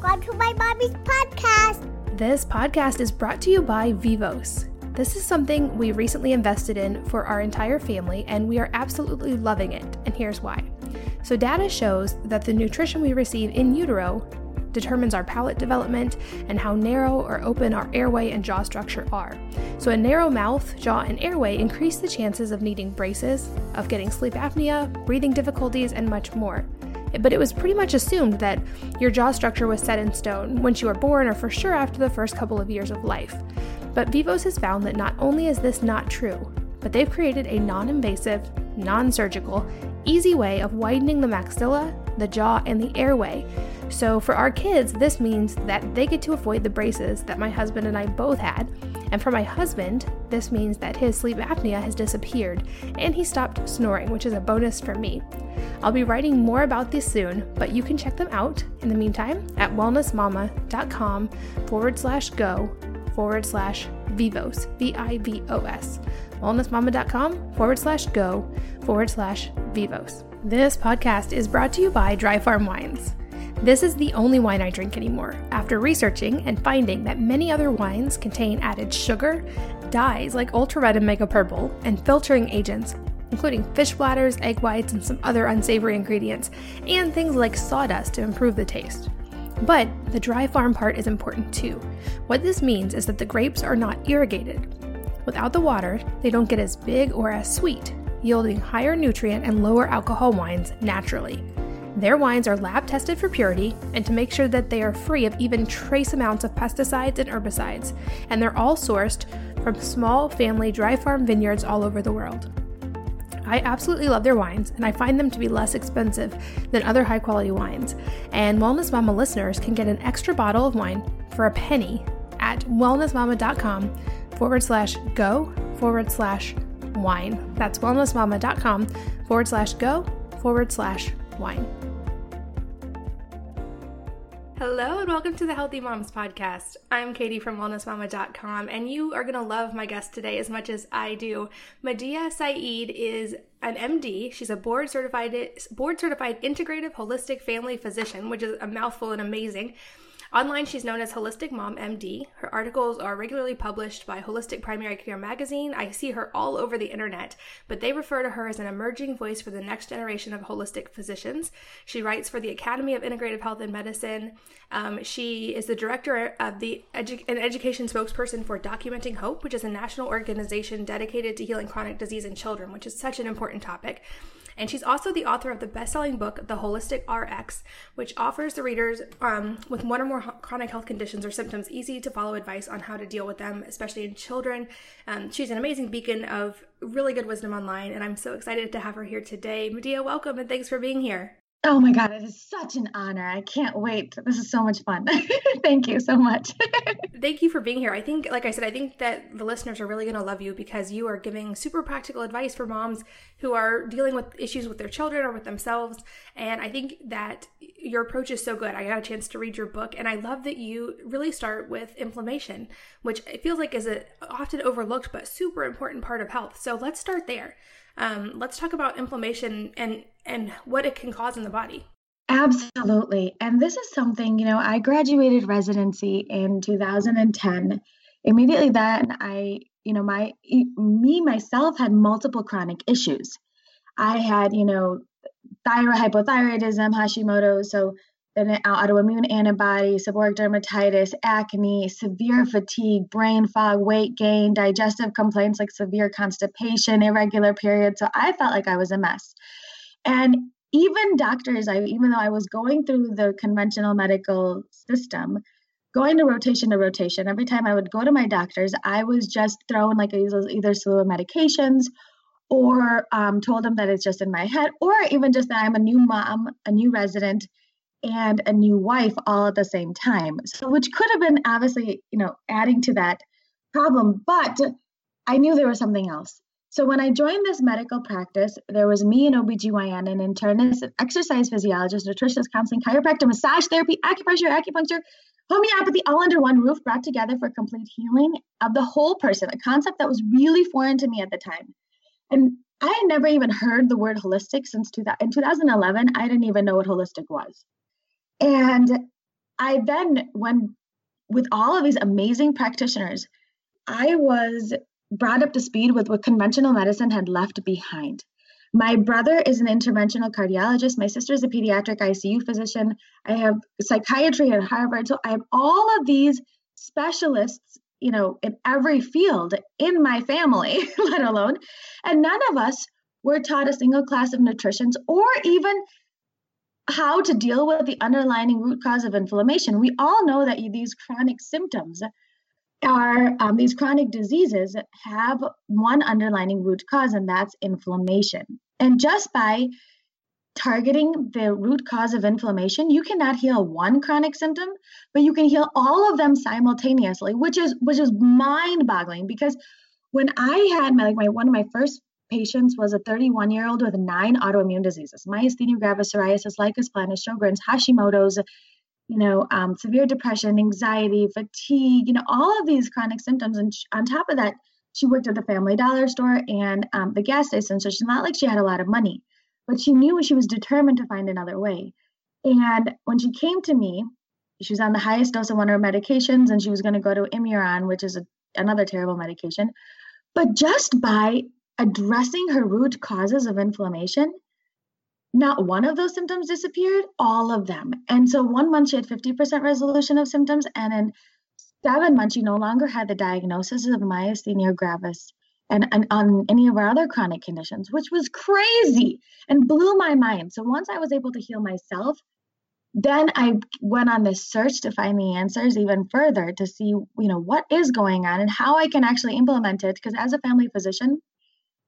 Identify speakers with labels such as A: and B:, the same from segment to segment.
A: Welcome to my mommy's podcast.
B: This podcast is brought to you by Vivos. This is something we recently invested in for our entire family, and we are absolutely loving it. And here's why. So, data shows that the nutrition we receive in utero determines our palate development and how narrow or open our airway and jaw structure are. So, a narrow mouth, jaw, and airway increase the chances of needing braces, of getting sleep apnea, breathing difficulties, and much more. But it was pretty much assumed that your jaw structure was set in stone once you were born or for sure after the first couple of years of life. But Vivos has found that not only is this not true, but they've created a non invasive, non surgical, easy way of widening the maxilla, the jaw, and the airway. So for our kids, this means that they get to avoid the braces that my husband and I both had. And for my husband, this means that his sleep apnea has disappeared and he stopped snoring, which is a bonus for me. I'll be writing more about this soon, but you can check them out in the meantime at wellnessmama.com forward slash go forward slash vivos, V I V O S. Wellnessmama.com forward slash go forward slash vivos. This podcast is brought to you by Dry Farm Wines. This is the only wine I drink anymore after researching and finding that many other wines contain added sugar, dyes like ultra red and mega purple, and filtering agents, including fish bladders, egg whites, and some other unsavory ingredients, and things like sawdust to improve the taste. But the dry farm part is important too. What this means is that the grapes are not irrigated. Without the water, they don't get as big or as sweet, yielding higher nutrient and lower alcohol wines naturally. Their wines are lab tested for purity and to make sure that they are free of even trace amounts of pesticides and herbicides, and they're all sourced from small family dry farm vineyards all over the world. I absolutely love their wines, and I find them to be less expensive than other high quality wines. And Wellness Mama listeners can get an extra bottle of wine for a penny at wellnessmama.com forward slash go forward slash wine. That's wellnessmama.com forward slash go forward slash wine. Hello and welcome to the Healthy Moms Podcast. I'm Katie from wellnessmama.com and you are going to love my guest today as much as I do. Madiha Saeed is an MD. She's a board certified board certified integrative holistic family physician, which is a mouthful and amazing. Online, she's known as Holistic Mom MD. Her articles are regularly published by Holistic Primary Care magazine. I see her all over the internet, but they refer to her as an emerging voice for the next generation of holistic physicians. She writes for the Academy of Integrative Health and Medicine. Um, she is the director of the edu- an education spokesperson for Documenting Hope, which is a national organization dedicated to healing chronic disease in children, which is such an important topic. And she's also the author of the best selling book, The Holistic RX, which offers the readers um, with one or more chronic health conditions or symptoms easy to follow advice on how to deal with them, especially in children. Um, she's an amazing beacon of really good wisdom online, and I'm so excited to have her here today. Madiha, welcome and thanks for being here.
C: Oh my God, it is such an honor. I can't wait. This is so much fun. Thank you so much.
B: Thank you for being here. I think, like I said, I think that the listeners are really going to love you because you are giving super practical advice for moms who are dealing with issues with their children or with themselves. And I think that your approach is so good. I got a chance to read your book, and I love that you really start with inflammation, which it feels like is a often overlooked but super important part of health. So let's start there. Um, let's talk about inflammation and and what it can cause in the body.
C: Absolutely. And this is something, you know, I graduated residency in 2010. Immediately then, I, you know, my me myself had multiple chronic issues. I had, you know, thyroid hypothyroidism, Hashimoto, so an autoimmune antibody, seborrheic dermatitis, acne, severe fatigue, brain fog, weight gain, digestive complaints like severe constipation, irregular periods. So I felt like I was a mess. And even doctors, I even though I was going through the conventional medical system, going to rotation to rotation, every time I would go to my doctors, I was just thrown like either, slew of medications or um, told them that it's just in my head, or even just that I'm a new mom, a new resident, and a new wife all at the same time. So, which could have been obviously, you know, adding to that problem, but I knew there was something else. So, when I joined this medical practice, there was me, an OBGYN, an internist, an exercise physiologist, nutritionist, counseling, chiropractor, massage therapy, acupressure, acupuncture, homeopathy, all under one roof, brought together for complete healing of the whole person, a concept that was really foreign to me at the time. And I had never even heard the word holistic since 2000, in 2011. I didn't even know what holistic was. And I then, when with all of these amazing practitioners, I was brought up to speed with what conventional medicine had left behind. My brother is an interventional cardiologist. My sister is a pediatric ICU physician. I have psychiatry at Harvard. So I have all of these specialists, you know, in every field in my family, let alone. And none of us were taught a single class of nutrition or even how to deal with the underlying root cause of inflammation. We all know that these chronic symptoms are um, these chronic diseases have one underlying root cause, and that's inflammation. And just by targeting the root cause of inflammation, you cannot heal one chronic symptom, but you can heal all of them simultaneously, which is which is mind-boggling because when I had my like my one of my first patients was a 31 year old with nine autoimmune diseases myasthenia gravis, psoriasis, lichen planus, Sjogren's, Hashimoto's, you know, um, severe depression, anxiety, fatigue, you know, all of these chronic symptoms. And on top of that, she worked at the Family Dollar store and um, the gas station, so she's not like she had a lot of money, but she knew she was determined to find another way. And when she came to me, she was on the highest dose of one of her medications, and she was going to go to Imuran, which is a, another terrible medication. But just by addressing her root causes of inflammation, not one of those symptoms disappeared, all of them. And so one month she had 50% resolution of symptoms, and in seven months she no longer had the diagnosis of myasthenia gravis and, and on any of our other chronic conditions, which was crazy and blew my mind. So once I was able to heal myself, then I went on this search to find the answers even further to see, you know, what is going on and how I can actually implement it. Because as a family physician,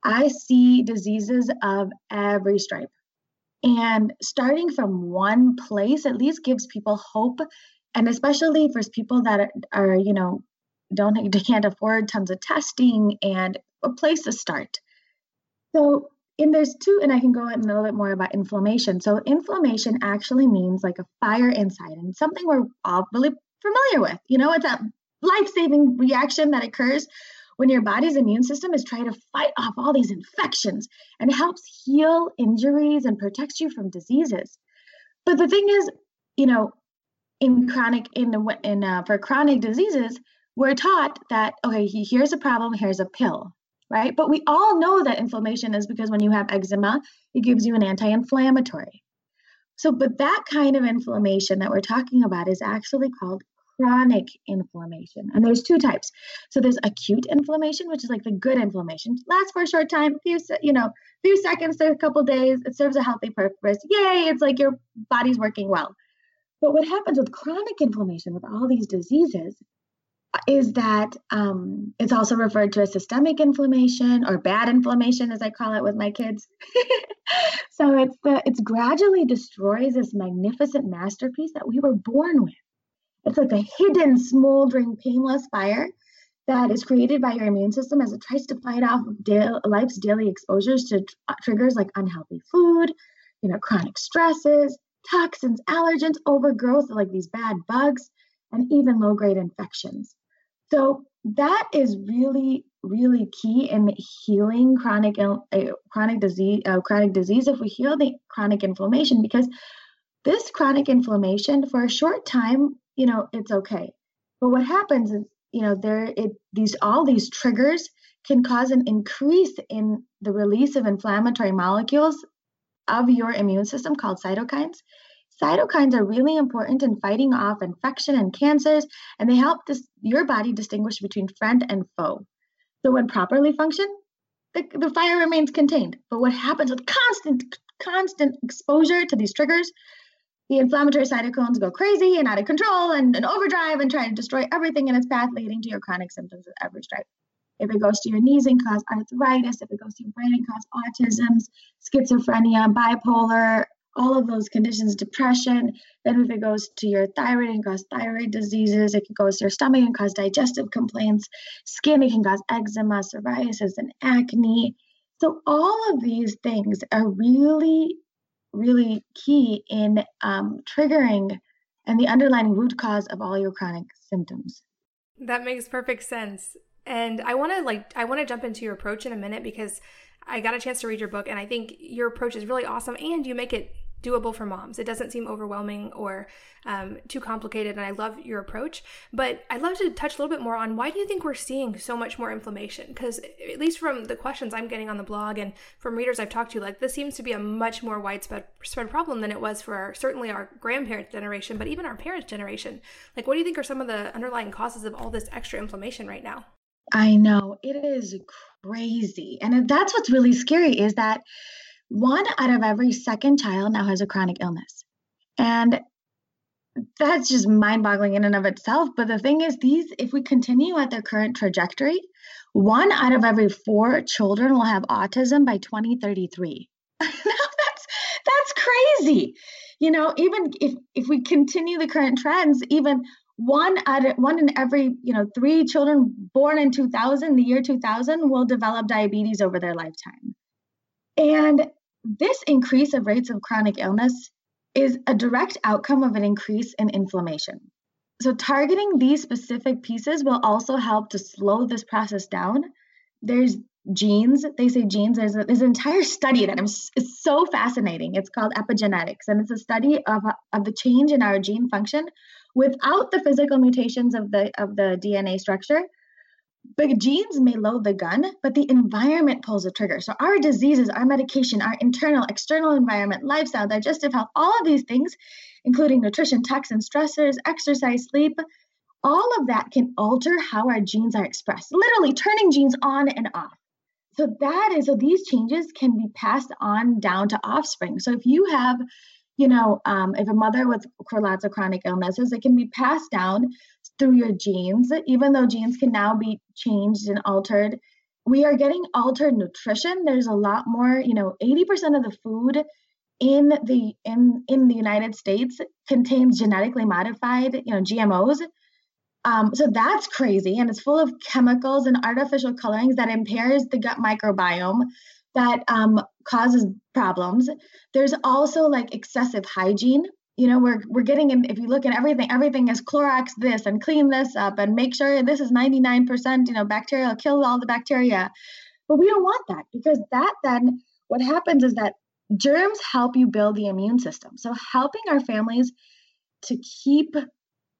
C: I see diseases of every stripe. And starting from one place at least gives people hope. And especially for people that are, you know, don't can't afford tons of testing and a place to start. So and there's two, and I can go in a little bit more about inflammation. So inflammation actually means like a fire inside, and something we're all really familiar with. You know, it's a life-saving reaction that occurs when your body's immune system is trying to fight off all these infections and helps heal injuries and protects you from diseases. But the thing is, you know, in chronic in the in uh, for chronic diseases, we're taught that okay, here's a problem, here's a pill, right? But we all know that inflammation is because when you have eczema, it gives you an anti-inflammatory. So, but that kind of inflammation that we're talking about is actually called chronic inflammation. And there's two types. So there's acute inflammation, which is like the good inflammation, lasts for a short time, few you know, few seconds to a couple days. It serves a healthy purpose. Yay! It's like your body's working well. But what happens with chronic inflammation, with all these diseases, is that um, it's also referred to as systemic inflammation or bad inflammation, as I call it with my kids. so it's the it's gradually destroys this magnificent masterpiece that we were born with. It's like a hidden, smoldering, painless fire that is created by your immune system as it tries to fight off da- life's daily exposures to tr- triggers like unhealthy food, you know, chronic stresses, toxins, allergens, overgrowth, like these bad bugs, and even low-grade infections. So that is really, really key in healing chronic uh, chronic disease. Uh, chronic disease. If we heal the chronic inflammation, because this chronic inflammation for a short time you know, it's okay. But what happens is, you know, there it these all these triggers can cause an increase in the release of inflammatory molecules of your immune system called cytokines. Cytokines are really important in fighting off infection and cancers, and they help dis- your body distinguish between friend and foe. So, when properly functioned, the, the fire remains contained. But what happens with constant, constant exposure to these triggers the inflammatory cytokines go crazy and out of control and, and overdrive and try to destroy everything in its path, leading to your chronic symptoms of every stripe. If it goes to your knees and cause arthritis, if it goes to your brain and cause autism, schizophrenia, bipolar, all of those conditions, depression. Then if it goes to your thyroid and cause thyroid diseases, if it can go to your stomach and cause digestive complaints, skin, it can cause eczema, psoriasis, and acne. So all of these things are really really key in um, triggering and the underlying root cause of all your chronic symptoms.
B: That makes perfect sense. And I want to like I want to jump into your approach in a minute because I got a chance to read your book and I think your approach is really awesome and you make it doable for moms. It doesn't seem overwhelming or um, too complicated, and I love your approach. But I'd love to touch a little bit more on why do you think we're seeing so much more inflammation? Because at least from the questions I'm getting on the blog and from readers I've talked to, like this seems to be a much more widespread problem than it was for our, certainly our grandparents' generation, but even our parents' generation. Like, what do you think are some of the underlying causes of all this extra inflammation right now?
C: I know it is crazy, and that's what's really scary is that one out of every second child now has a chronic illness. And that's just mind boggling in and of itself. But the thing is, these, if we continue at their current trajectory, one out of every four children will have autism by 2033. that's that's crazy. You know, even if if we continue the current trends, even one out of one in every you know three children born in 2000, the year 2000, will develop diabetes over their lifetime. And this increase of rates of chronic illness is a direct outcome of an increase in inflammation. So, targeting these specific pieces will also help to slow this process down. There's genes, they say genes, there's, a, there's an entire study that is so fascinating. It's called epigenetics, and it's a study of, of the change in our gene function without the physical mutations of the, of the DNA structure but genes may load the gun, but the environment pulls the trigger. So our diseases, our medication, our internal, external environment, lifestyle, digestive health, all of these things, including nutrition, toxins, stressors, exercise, sleep, all of that can alter how our genes are expressed, literally turning genes on and off. So that is so these changes can be passed on down to offspring. So if you have you know, um, if a mother with lots of chronic illnesses, it can be passed down through your genes, even though genes can now be changed and altered. We are getting altered nutrition. There's a lot more, you know, 80% of the food in the in in the United States contains genetically modified, you know, GMOs. Um, so that's crazy, and it's full of chemicals and artificial colorings that impairs the gut microbiome, that um, causes problems. There's also like excessive hygiene you know we're we're getting in if you look at everything everything is clorox this and clean this up and make sure this is 99% you know bacterial kill all the bacteria but we don't want that because that then what happens is that germs help you build the immune system so helping our families to keep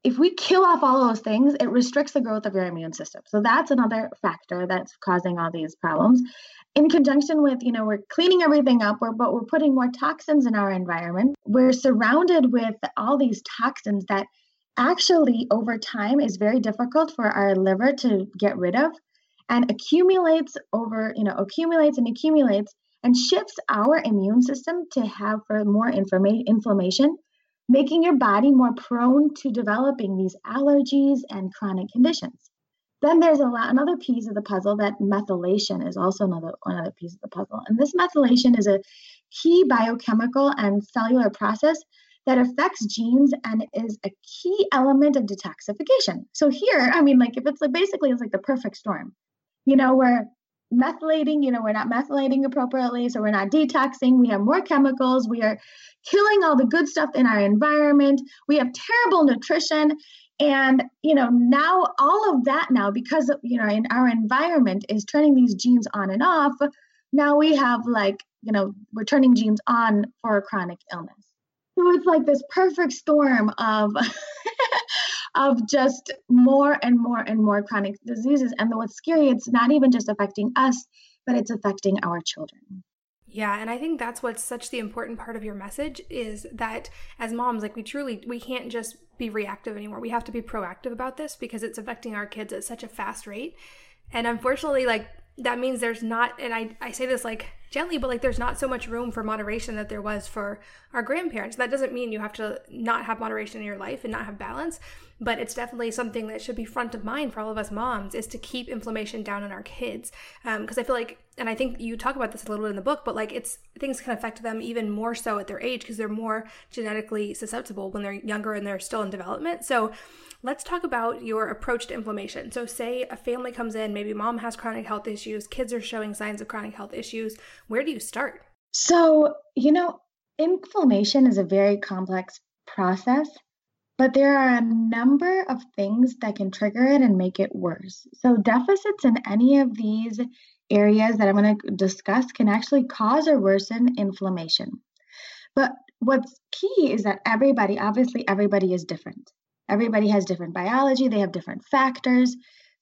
C: if we kill off all those things, it restricts the growth of your immune system. So that's another factor that's causing all these problems. In conjunction with you know we're cleaning everything up but we're putting more toxins in our environment. We're surrounded with all these toxins that actually over time is very difficult for our liver to get rid of and accumulates over you know accumulates and accumulates and shifts our immune system to have for more informa- inflammation making your body more prone to developing these allergies and chronic conditions then there's a lot, another piece of the puzzle that methylation is also another another piece of the puzzle. And this methylation is a key biochemical and cellular process that affects genes and is a key element of detoxification. So here, I mean, like if it's like basically it's like the perfect storm. You know, we're methylating, you know, we're not methylating appropriately, so we're not detoxing. We have more chemicals. We are killing all the good stuff in our environment. We have terrible nutrition and you know now all of that now because you know in our environment is turning these genes on and off now we have like you know we're turning genes on for a chronic illness so it's like this perfect storm of of just more and more and more chronic diseases and what's scary it's not even just affecting us but it's affecting our children
B: yeah, and I think that's what's such the important part of your message is that as moms, like we truly we can't just be reactive anymore. We have to be proactive about this because it's affecting our kids at such a fast rate. And unfortunately, like that means there's not and I, I say this like gently but like there's not so much room for moderation that there was for our grandparents that doesn't mean you have to not have moderation in your life and not have balance but it's definitely something that should be front of mind for all of us moms is to keep inflammation down in our kids because um, i feel like and i think you talk about this a little bit in the book but like it's things can affect them even more so at their age because they're more genetically susceptible when they're younger and they're still in development so Let's talk about your approach to inflammation. So, say a family comes in, maybe mom has chronic health issues, kids are showing signs of chronic health issues. Where do you start?
C: So, you know, inflammation is a very complex process, but there are a number of things that can trigger it and make it worse. So, deficits in any of these areas that I'm going to discuss can actually cause or worsen inflammation. But what's key is that everybody, obviously, everybody is different. Everybody has different biology, they have different factors.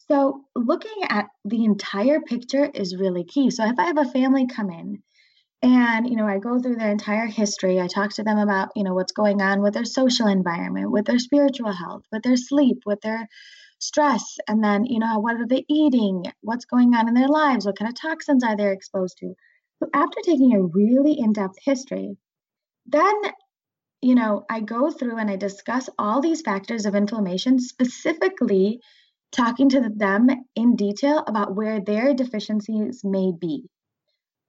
C: So, looking at the entire picture is really key. So, if I have a family come in and you know i go through their entire history. I talk to them about you know what's going on with their social environment with their spiritual health with their sleep with their stress and then you know what are they eating? What's going on in their lives? What kind of toxins are they exposed to? So after taking a really in-depth history then you know i go through and i discuss all these factors of inflammation specifically talking to them in detail about where their deficiencies may be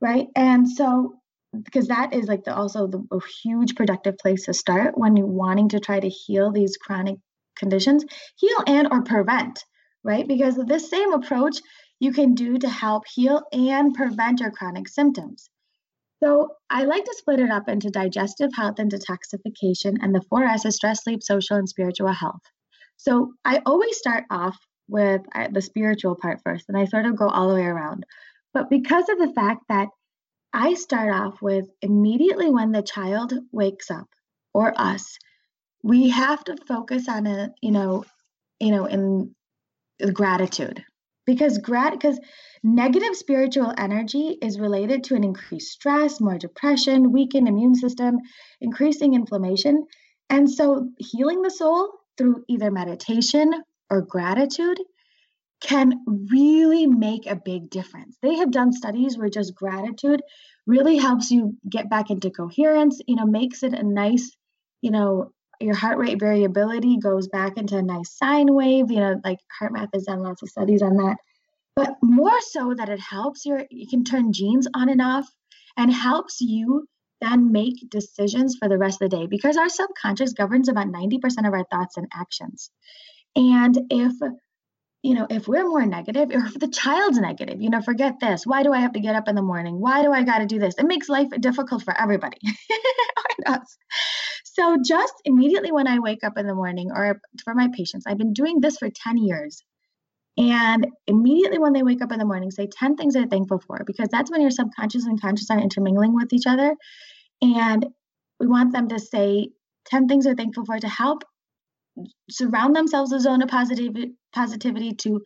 C: right? And so because that is like the also the, a huge productive place to start when you're wanting to try to heal these chronic conditions heal and or prevent right? Because this same approach you can do to help heal and prevent your chronic symptoms. So i like to split it up into digestive health and detoxification and the four s's stress sleep social and spiritual health. So i always start off with uh, the spiritual part first and i sort of go all the way around but because of the fact that I start off with immediately when the child wakes up or us, we have to focus on a, you know, you know, in gratitude. Because grat because negative spiritual energy is related to an increased stress, more depression, weakened immune system, increasing inflammation. And so healing the soul through either meditation or gratitude can really make a big difference. They have done studies where just gratitude really helps you get back into coherence, you know, makes it a nice, you know, your heart rate variability goes back into a nice sine wave, you know, like HeartMath has done lots of studies on that. But more so that it helps your you can turn genes on and off and helps you then make decisions for the rest of the day because our subconscious governs about 90% of our thoughts and actions. And if you know, if we're more negative, or if the child's negative, you know, forget this. Why do I have to get up in the morning? Why do I got to do this? It makes life difficult for everybody. so, just immediately when I wake up in the morning, or for my patients, I've been doing this for 10 years. And immediately when they wake up in the morning, say 10 things they're thankful for, because that's when your subconscious and conscious are intermingling with each other. And we want them to say 10 things they're thankful for to help surround themselves a zone of positivity to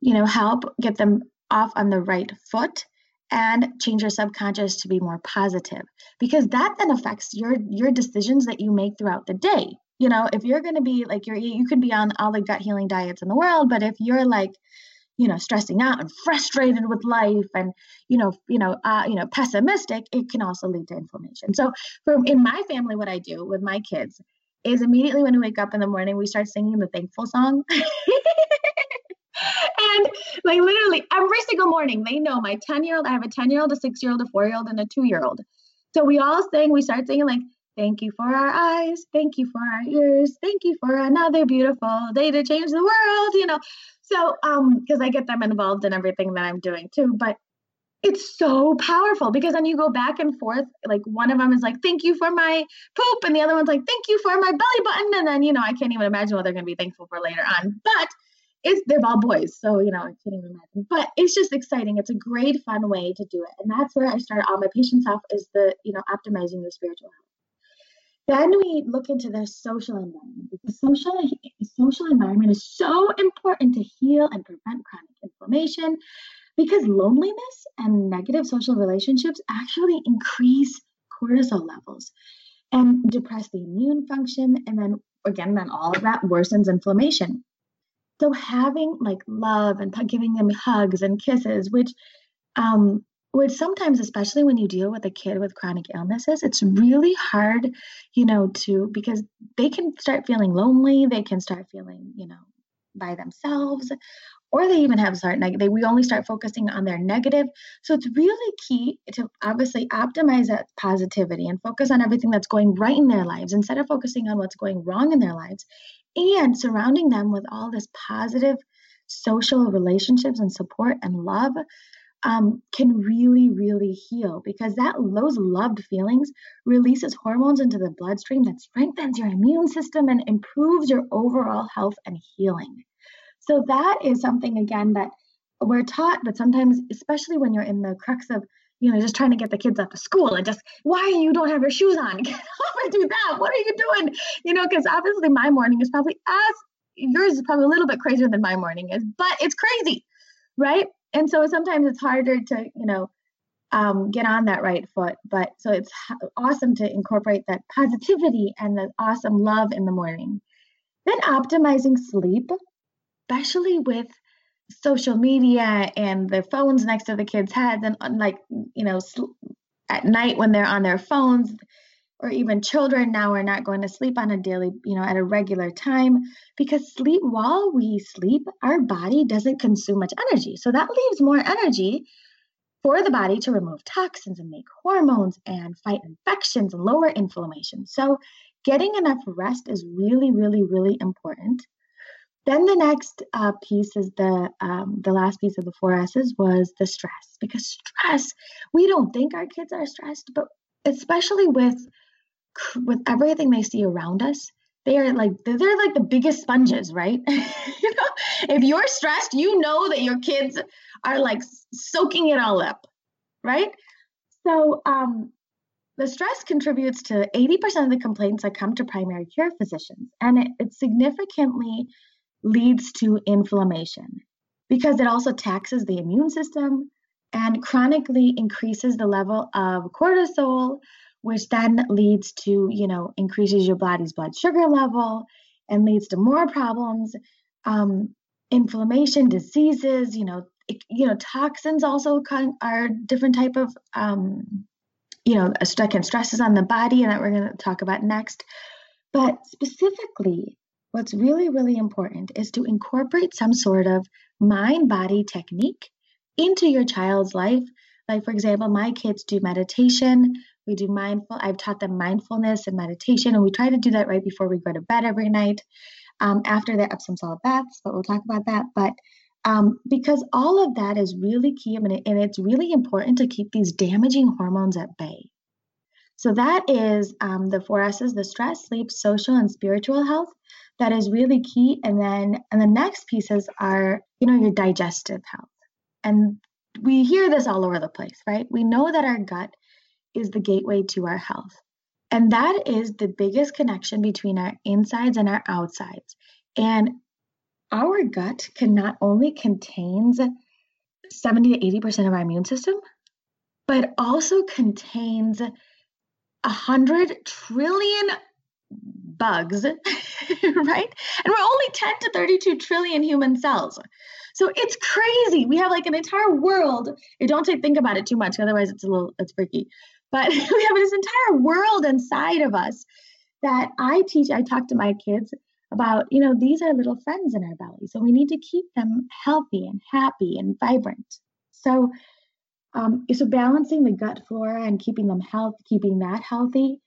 C: you know help get them off on the right foot and change your subconscious to be more positive. Because that then affects your your decisions that you make throughout the day. You know if you're going to be like you're you could be on all the gut healing diets in the world but if you're like you know stressing out and frustrated with life and you know you know uh, you know pessimistic it can also lead to inflammation. So in my family what i do with my kids is immediately when we wake up in the morning, we start singing the thankful song. and like literally every single morning, they know my 10 year old, I have a 10 year old, a six year old, a four year old, and a two year old. So we all sing, we start singing like, Thank you for our eyes. Thank you for our ears. Thank you for another beautiful day to change the world. You know, so um, because I get them involved in everything that I'm doing too. But it's so powerful because then you go back and forth. Like one of them is like, thank you for my poop. And the other one's like, thank you for my belly button. And then, you know, I can't even imagine what they're going to be thankful for later on. But it's, they're all boys. So, you know, I can't even imagine. But it's just exciting. It's a great, fun way to do it. And that's where I start all my patients off is the, you know, optimizing your spiritual health. Then we look into the social environment. The social, social environment is so important to heal and prevent chronic inflammation because loneliness and negative social relationships actually increase cortisol levels and depress the immune function. And then again, then all of that worsens inflammation. So having like love and giving them hugs and kisses, which um, which sometimes, especially when you deal with a kid with chronic illnesses, it's really hard, you know, to because they can start feeling lonely, they can start feeling, you know, by themselves, or they even have start negative. We only start focusing on their negative. So it's really key to obviously optimize that positivity and focus on everything that's going right in their lives instead of focusing on what's going wrong in their lives and surrounding them with all this positive social relationships and support and love um, can really, really heal because that those loved feelings releases hormones into the bloodstream that strengthens your immune system and improves your overall health and healing. So that is something again that we're taught, but sometimes, especially when you're in the crux of you know, just trying to get the kids out to school and just, why you don't have your shoes on? Get off and do that. What are you doing? You know, because obviously my morning is probably as yours is probably a little bit crazier than my morning is, but it's crazy, right? And so sometimes it's harder to, you know, um, get on that right foot. But so it's awesome to incorporate that positivity and the awesome love in the morning. Then optimizing sleep, especially with social media and the phones next to the kids' heads, and uh, like, you know, at night when they're on their phones, or even children now are not going to sleep on a daily, you know, at a regular time because sleep, while we sleep, our body doesn't consume much energy. So that leaves more energy for the body to remove toxins and make hormones and fight infections and lower inflammation. So getting enough rest is really, really, really important. Then the next uh, piece is the um, the last piece of the four S's was the stress because stress we don't think our kids are stressed, but especially with with everything they see around us, they are like they're like the biggest sponges, right? you know, if you're stressed, you know that your kids are like soaking it all up, right? So um, the stress contributes to 80% of the complaints that come to primary care physicians, and it, it significantly leads to inflammation because it also taxes the immune system and chronically increases the level of cortisol, which then leads to, you know, increases your body's blood sugar level and leads to more problems, um, inflammation, diseases, you know, it, you know, toxins also are different type of, um, you know, can stresses on the body, and that we're going to talk about next. But specifically, what's really, really important is to incorporate some sort of mind body technique into your child's life. Like, for example, my kids do meditation, we do mindful. I've taught them mindfulness and meditation, and we try to do that right before we go to bed every night. Um, after their Epsom salt baths, but we'll talk about that. But um, because all of that is really key, and it's really important to keep these damaging hormones at bay. So that is um, the four S's: the stress, sleep, social, and spiritual health. That is really key. And then, and the next pieces are, you know, your digestive health. And we hear this all over the place, right? We know that our gut is the gateway to our health. And that is the biggest connection between our insides and our outsides. And our gut can not only contains 70 to 80% of our immune system, but also contains 100 trillion bugs, right? And we're only 10 to 32 trillion human cells. So it's crazy. We have like an entire world. Don't think about it too much, otherwise it's a little it's freaky. But we have this entire world inside of us that I teach. I talk to my kids about, you know, these are little friends in our belly. So we need to keep them healthy and happy and vibrant. So, um, so balancing the gut flora and keeping them health, keeping that healthy,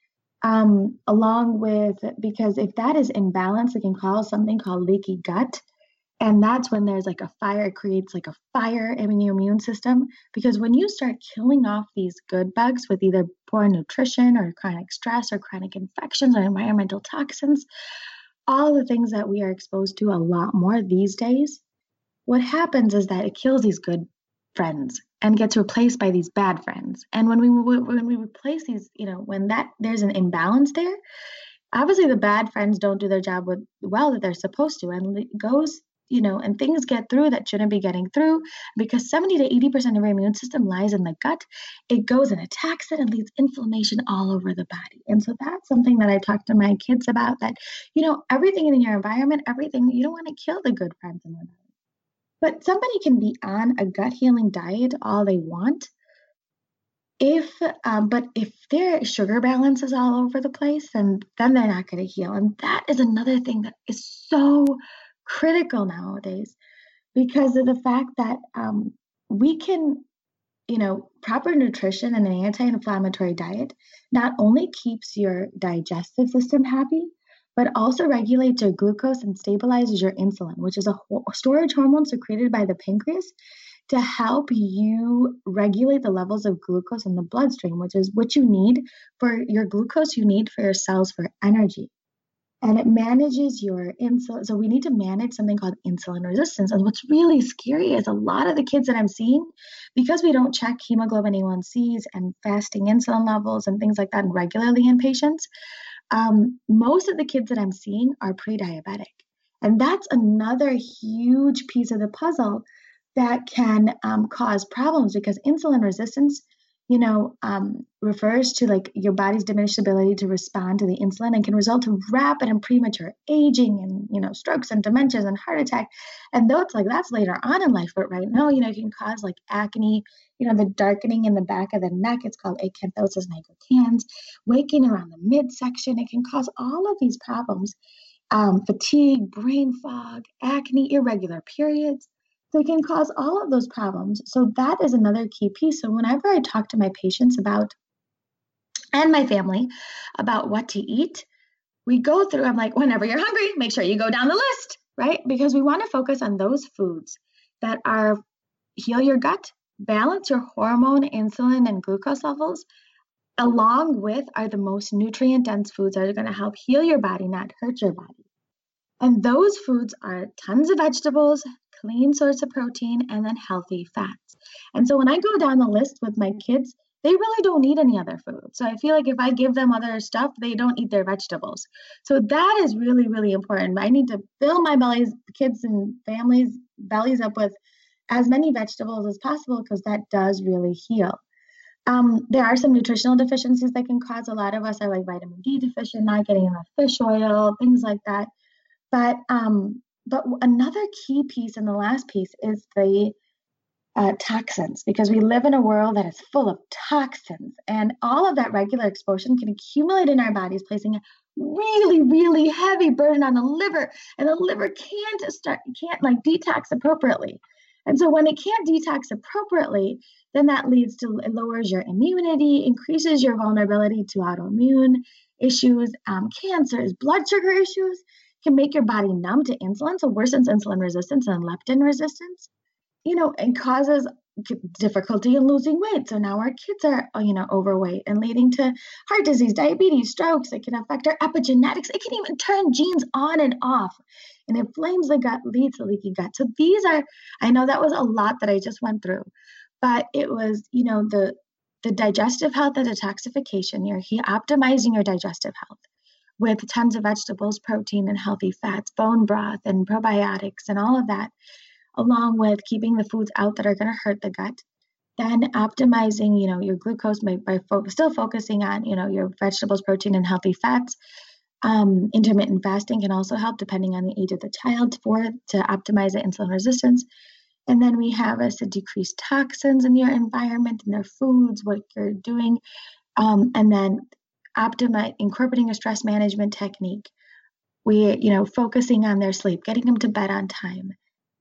C: um, along with because if that is imbalanced, it can cause something called leaky gut. And that's when there's like a fire it creates like a fire in your immune system. Because when you start killing off these good bugs with either poor nutrition or chronic stress or chronic infections or environmental toxins all the things that we are exposed to a lot more these days what happens is that it kills these good friends and gets replaced by these bad friends and when we when we replace these you know when that there's an imbalance there obviously the bad friends don't do their job with well that they're supposed to and it goes you know, and things get through that shouldn't be getting through because 70 to 80% of your immune system lies in the gut. It goes and attacks it and leads inflammation all over the body. And so that's something that I talk to my kids about that, you know, everything in your environment, everything, you don't want to kill the good friends in your body. But somebody can be on a gut healing diet all they want. If, um, but if their sugar balance is all over the place, then then they're not going to heal. And that is another thing that is so critical nowadays because of the fact that um, we can, you know, proper nutrition and an anti inflammatory diet not only keeps your digestive system happy, but also regulates your glucose and stabilizes your insulin, which is a storage hormone secreted by the pancreas to help you regulate the levels of glucose in the bloodstream, which is what you need for your glucose you need for your cells for energy. and it manages your insulin. So we need to manage something called insulin resistance. And what's really scary is a lot of the kids that I'm seeing, because we don't check hemoglobin A1Cs and fasting insulin levels and things like that regularly in patients, um, most of the kids that I'm seeing are pre-diabetic. And that's another huge piece of the puzzle that can um, cause problems because insulin resistance you know, um, refers to like your body's diminished ability to respond to the insulin and can result in rapid and premature aging and, you know, strokes and dementias and heart attack. And though it's like that's later on in life, but right now, you know, it can cause like acne, you know, the darkening in the back of the neck. It's called acanthosis nigricans, waking around the midsection. It can cause all of these problems um, fatigue, brain fog, acne, irregular periods they can cause all of those problems. So that is another key piece. So whenever I talk to my patients about and my family about what to eat, we go through, I'm like, whenever you're hungry, make sure you go down the list, right? Because we want to focus on those foods that are heal your gut, balance your hormone, insulin, and glucose levels, along with are the most nutrient dense foods that are going to help heal your body, not hurt your body. And those foods are tons of vegetables, clean source of protein, and then healthy fats. And so when I go down the list with my kids, they really don't need any other food. So I feel like if I give them other stuff, they don't eat their vegetables. So that is really, really important. I need to fill my bellies, kids and families' bellies up with as many vegetables as possible because that does really heal. Um, there are some nutritional deficiencies that can cause a lot of us are like vitamin D deficient, not getting enough fish oil, things like that. But um, but another key piece and the last piece is the uh, toxins because we live in a world that is full of toxins and all of that regular exposure can accumulate in our bodies placing a really really heavy burden on the liver and the liver can't start can't like detox appropriately. And so when it can't detox appropriately then that leads to it lowers your immunity increases your vulnerability to autoimmune issues um, cancers blood sugar issues can make your body numb to insulin, so worsens insulin resistance and leptin resistance, you know, and causes difficulty in losing weight. So now our kids are, uh, you know, overweight and leading to heart disease, diabetes, strokes. It can affect our epigenetics. It can even turn genes on and off and inflames the gut, leads to leaky gut. So these are, I know that was a lot that I just went through, but it was, you know, the the digestive health and detoxification. You're optimizing your digestive health with tons of vegetables, protein, and healthy fats, bone broth, and probiotics, and all of that, along with keeping the foods out that are going to hurt the gut. Then optimizing, you know, your glucose by, by fo- still focusing on, you know, your vegetables, protein, and healthy fats. Um, intermittent fasting can also help, depending on the age of the child, for to optimize the insulin resistance. And then we have us to decrease toxins in your environment and their foods, what you're doing, um, and then optimize incorporating a stress management technique. We you know focusing on their sleep getting them to bed on time.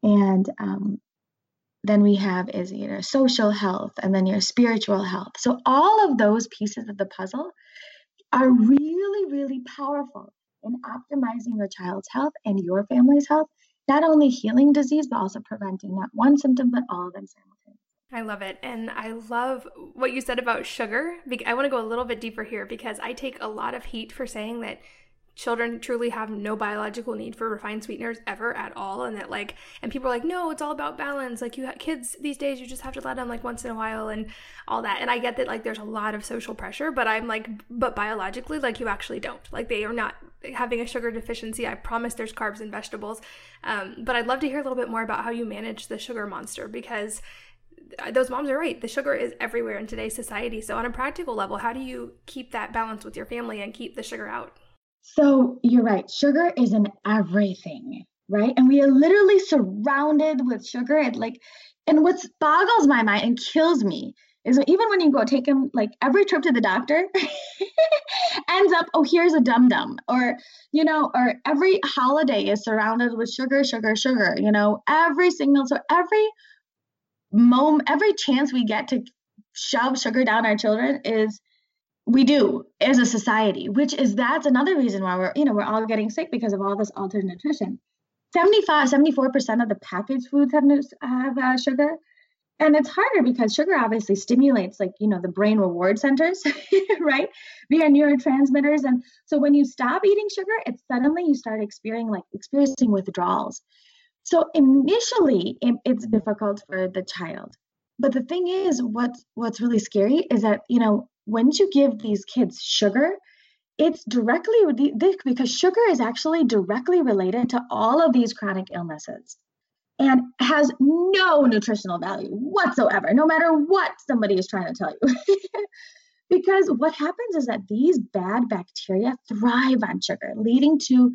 C: And um, then we have is you know social health and then your spiritual health. So all of those pieces of the puzzle are really really powerful in optimizing your child's health and your family's health not only healing disease but also preventing not one symptom but all of them simultaneously
B: I love it. And I love what you said about sugar. I want to go a little bit deeper here because I take a lot of heat for saying that children truly have no biological need for refined sweeteners ever at all and that like and people are like no it's all about balance like you have kids these days you just have to let them like once in a while and all that and i get that like there's a lot of social pressure but i'm like but biologically like you actually don't like they are not having a sugar deficiency i promise there's carbs and vegetables um, but i'd love to hear a little bit more about how you manage the sugar monster because those moms are right. The sugar is everywhere in today's society. So, on a practical level, how do you keep that balance with your family and keep the sugar out?
C: So, you're right. Sugar is in everything, right? And we are literally surrounded with sugar. It like, and what boggles my mind and kills me is even when you go take him, like every trip to the doctor ends up, oh, here's a dum dum, or you know, or every holiday is surrounded with sugar, sugar, sugar. You know, every single so every moment, every chance we get to shove sugar down our children is we do as a society, which is that's another reason why we're, you know, we're all getting sick because of all this altered nutrition. 75, 74% of the packaged foods have, have uh, sugar. and it's harder because sugar obviously stimulates like you know the brain reward centers right via neurotransmitters and so when you stop eating sugar it's suddenly you start experiencing like experiencing withdrawals so initially it's difficult for the child but the thing is what's what's really scary is that you know once you give these kids sugar it's directly because sugar is actually directly related to all of these chronic illnesses and has no nutritional value whatsoever, no matter what somebody is trying to tell you. because what happens is that these bad bacteria thrive on sugar, leading to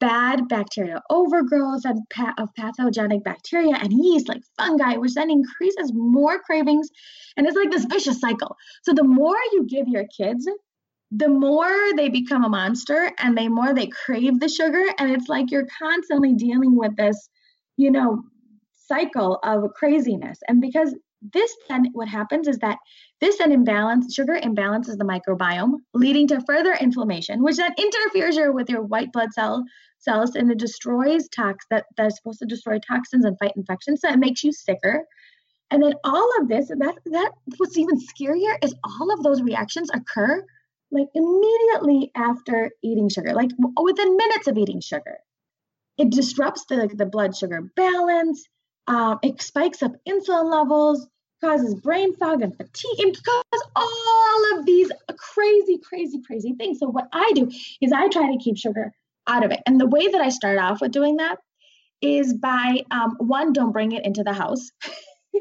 C: bad bacteria overgrowth and pa- of pathogenic bacteria and yeast like fungi which then increases more cravings and it's like this vicious cycle so the more you give your kids the more they become a monster and the more they crave the sugar and it's like you're constantly dealing with this you know, cycle of craziness. And because this then what happens is that this then imbalance sugar imbalances the microbiome leading to further inflammation which then interferes with your white blood cell cells and it destroys tox that that's supposed to destroy toxins and fight infections so it makes you sicker and then all of this that that what's even scarier is all of those reactions occur like immediately after eating sugar like within minutes of eating sugar it disrupts the, the blood sugar balance. Um, it spikes up insulin levels, causes brain fog and fatigue, and causes all of these crazy, crazy, crazy things. So what I do is I try to keep sugar out of it. And the way that I start off with doing that is by um, one, don't bring it into the house.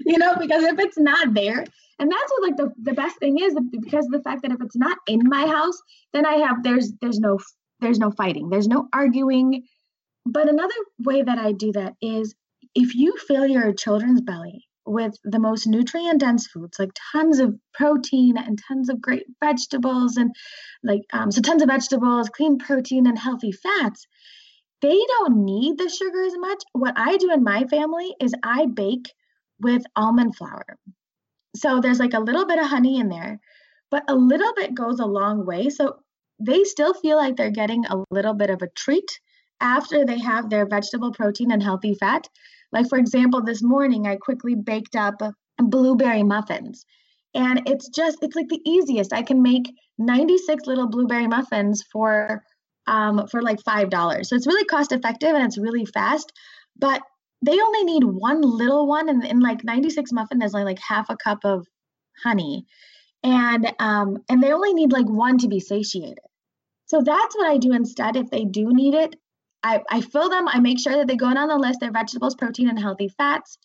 C: you know, because if it's not there, and that's what like the, the best thing is because of the fact that if it's not in my house, then I have there's there's no there's no fighting, there's no arguing. But another way that I do that is if you fill your children's belly with the most nutrient dense foods, like tons of protein and tons of great vegetables, and like, um, so tons of vegetables, clean protein, and healthy fats, they don't need the sugar as much. What I do in my family is I bake with almond flour. So there's like a little bit of honey in there, but a little bit goes a long way. So they still feel like they're getting a little bit of a treat after they have their vegetable protein and healthy fat. Like, for example, this morning I quickly baked up blueberry muffins. And it's just, it's like the easiest. I can make 96 little blueberry muffins for um, for like five dollars. So it's really cost effective and it's really fast. But they only need one little one, and in like 96 muffin, there's like, like half a cup of honey and um, and they only need like one to be satiated. So that's what I do instead. If they do need it, I, I fill them. I make sure that they go down the list: their vegetables, protein, and healthy fats.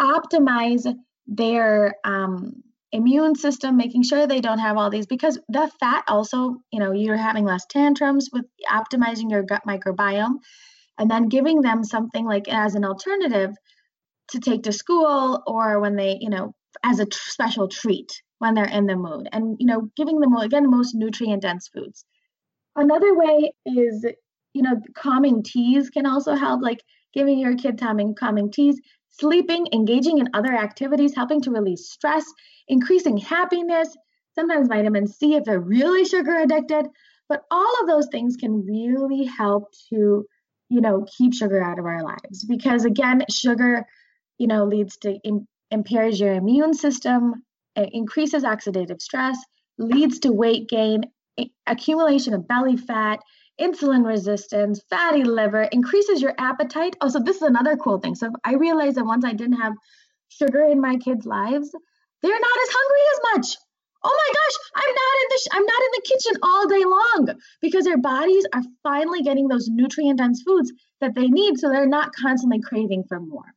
C: Optimize their um, immune system, making sure they don't have all these because the fat also, you know, you're having less tantrums with optimizing your gut microbiome, and then giving them something like as an alternative to take to school or when they, you know, as a special treat when they're in the mood and you know giving them again most nutrient dense foods another way is you know calming teas can also help like giving your kid calming calming teas sleeping engaging in other activities helping to release stress increasing happiness sometimes vitamin c if they're really sugar addicted. But all of those things can really help to you know keep sugar out of our lives because again sugar you know leads to in, impairs your immune system increases oxidative stress, leads to weight gain, accumulation of belly fat, insulin resistance, fatty liver, increases your appetite. Oh, so this is another cool thing. So I realized that once I didn't have sugar in my kids' lives, they're not as hungry as much. Oh my gosh, I'm not in the sh- I'm not in the kitchen all day long because their bodies are finally getting those nutrient dense foods that they need so they're not constantly craving for more.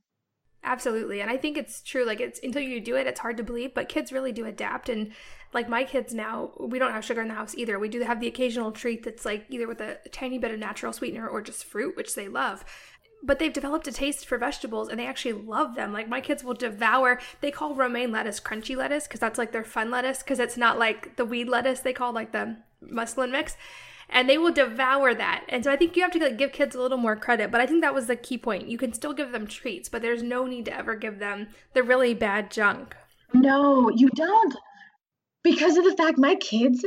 B: Absolutely. And I think it's true. Like, it's until you do it, it's hard to believe, but kids really do adapt. And like my kids now, we don't have sugar in the house either. We do have the occasional treat that's like either with a tiny bit of natural sweetener or just fruit, which they love. But they've developed a taste for vegetables and they actually love them. Like, my kids will devour, they call romaine lettuce crunchy lettuce because that's like their fun lettuce because it's not like the weed lettuce they call like the mesclun mix and they will devour that. And so I think you have to like, give kids a little more credit. But I think that was the key point. You can still give them treats, but there's no need to ever give them the really bad junk.
C: No, you don't. Because of the fact my kids,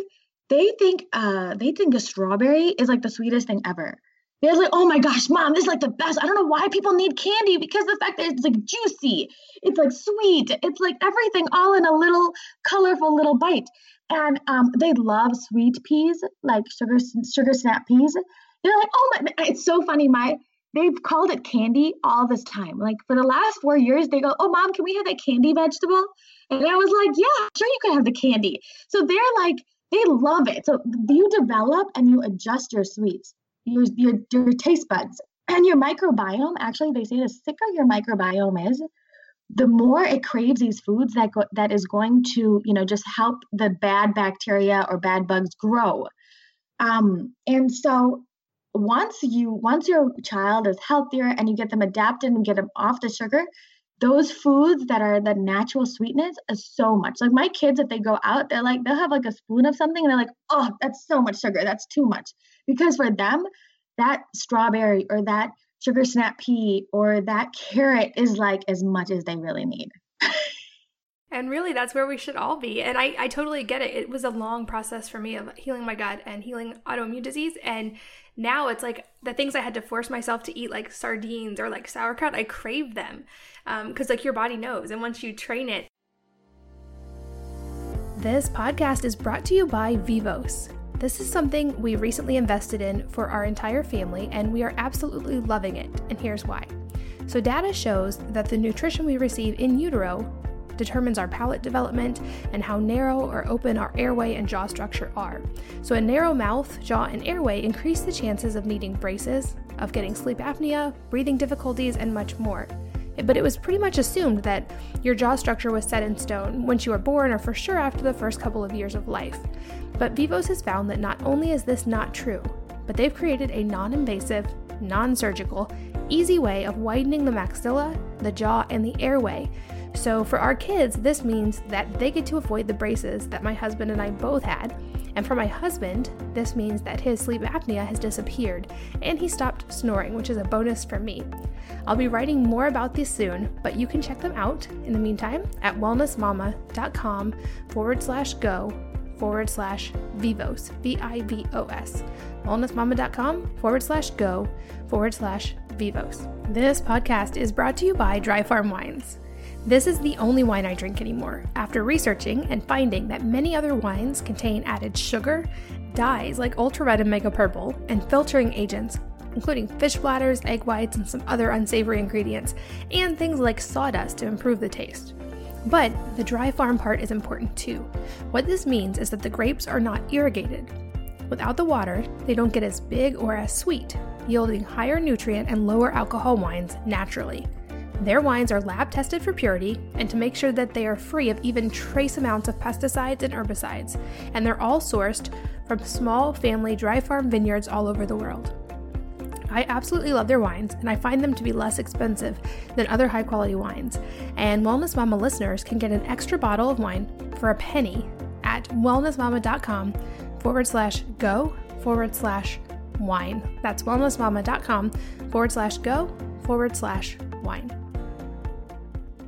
C: they think uh they think a strawberry is like the sweetest thing ever. They're like, oh my gosh, mom, this is like the best. I don't know why people need candy because the fact that it's like juicy, it's like sweet, it's like everything all in a little colorful little bite. And um, they love sweet peas, like sugar sugar snap peas. They're like, oh my, it's so funny. My they've called it candy all this time. Like for the last four years, they go, oh mom, can we have that candy vegetable? And I was like, yeah, sure, you can have the candy. So they're like, they love it. So you develop and you adjust your sweets your, your, your taste buds and your microbiome actually they say the sicker your microbiome is the more it craves these foods that go, that is going to you know just help the bad bacteria or bad bugs grow um, and so once you once your child is healthier and you get them adapted and get them off the sugar those foods that are the natural sweetness is so much. Like my kids if they go out they're like they'll have like a spoon of something and they're like oh that's so much sugar. That's too much. Because for them that strawberry or that sugar snap pea or that carrot is like as much as they really need
B: and really that's where we should all be. And I, I totally get it. It was a long process for me of healing my gut and healing autoimmune disease. And now it's like the things i had to force myself to eat like sardines or like sauerkraut i crave them because um, like your body knows. And once you train it this podcast is brought to you by vivos. This is something we recently invested in for our entire family, and we are absolutely loving it, and here's why. So, data shows that the nutrition we receive in utero determines our palate development and how narrow or open our airway and jaw structure are. So, a narrow mouth, jaw, and airway increase the chances of needing braces, of getting sleep apnea, breathing difficulties, and much more. But it was pretty much assumed that your jaw structure was set in stone once you were born or for sure after the first couple of years of life. But Vivos has found that not only is this not true, but they've created a non invasive, non surgical, easy way of widening the maxilla, the jaw, and the airway. So for our kids, this means that they get to avoid the braces that my husband and I both had. And for my husband, this means that his sleep apnea has disappeared and he stopped snoring, which is a bonus for me. I'll be writing more about these soon, but you can check them out in the meantime at wellnessmama.com forward slash go forward slash vivos, V I V O S. Wellnessmama.com forward slash go forward slash vivos. This podcast is brought to you by Dry Farm Wines. This is the only wine I drink anymore, after researching and finding that many other wines contain added sugar, dyes like ultra red and mega purple, and filtering agents, including fish bladders, egg whites, and some other unsavory ingredients, and things like sawdust to improve the taste. But the dry farm part is important too. What this means is that the grapes are not irrigated. Without the water, they don't get as big or as sweet, yielding higher nutrient and lower alcohol wines naturally. Their wines are lab tested for purity and to make sure that they are free of even trace amounts of pesticides and herbicides, and they're all sourced from small family dry farm vineyards all over the world. I absolutely love their wines, and I find them to be less expensive than other high quality wines. And Wellness Mama listeners can get an extra bottle of wine for a penny at wellnessmama.com forward slash go forward slash wine. That's wellnessmama.com forward slash go forward slash wine.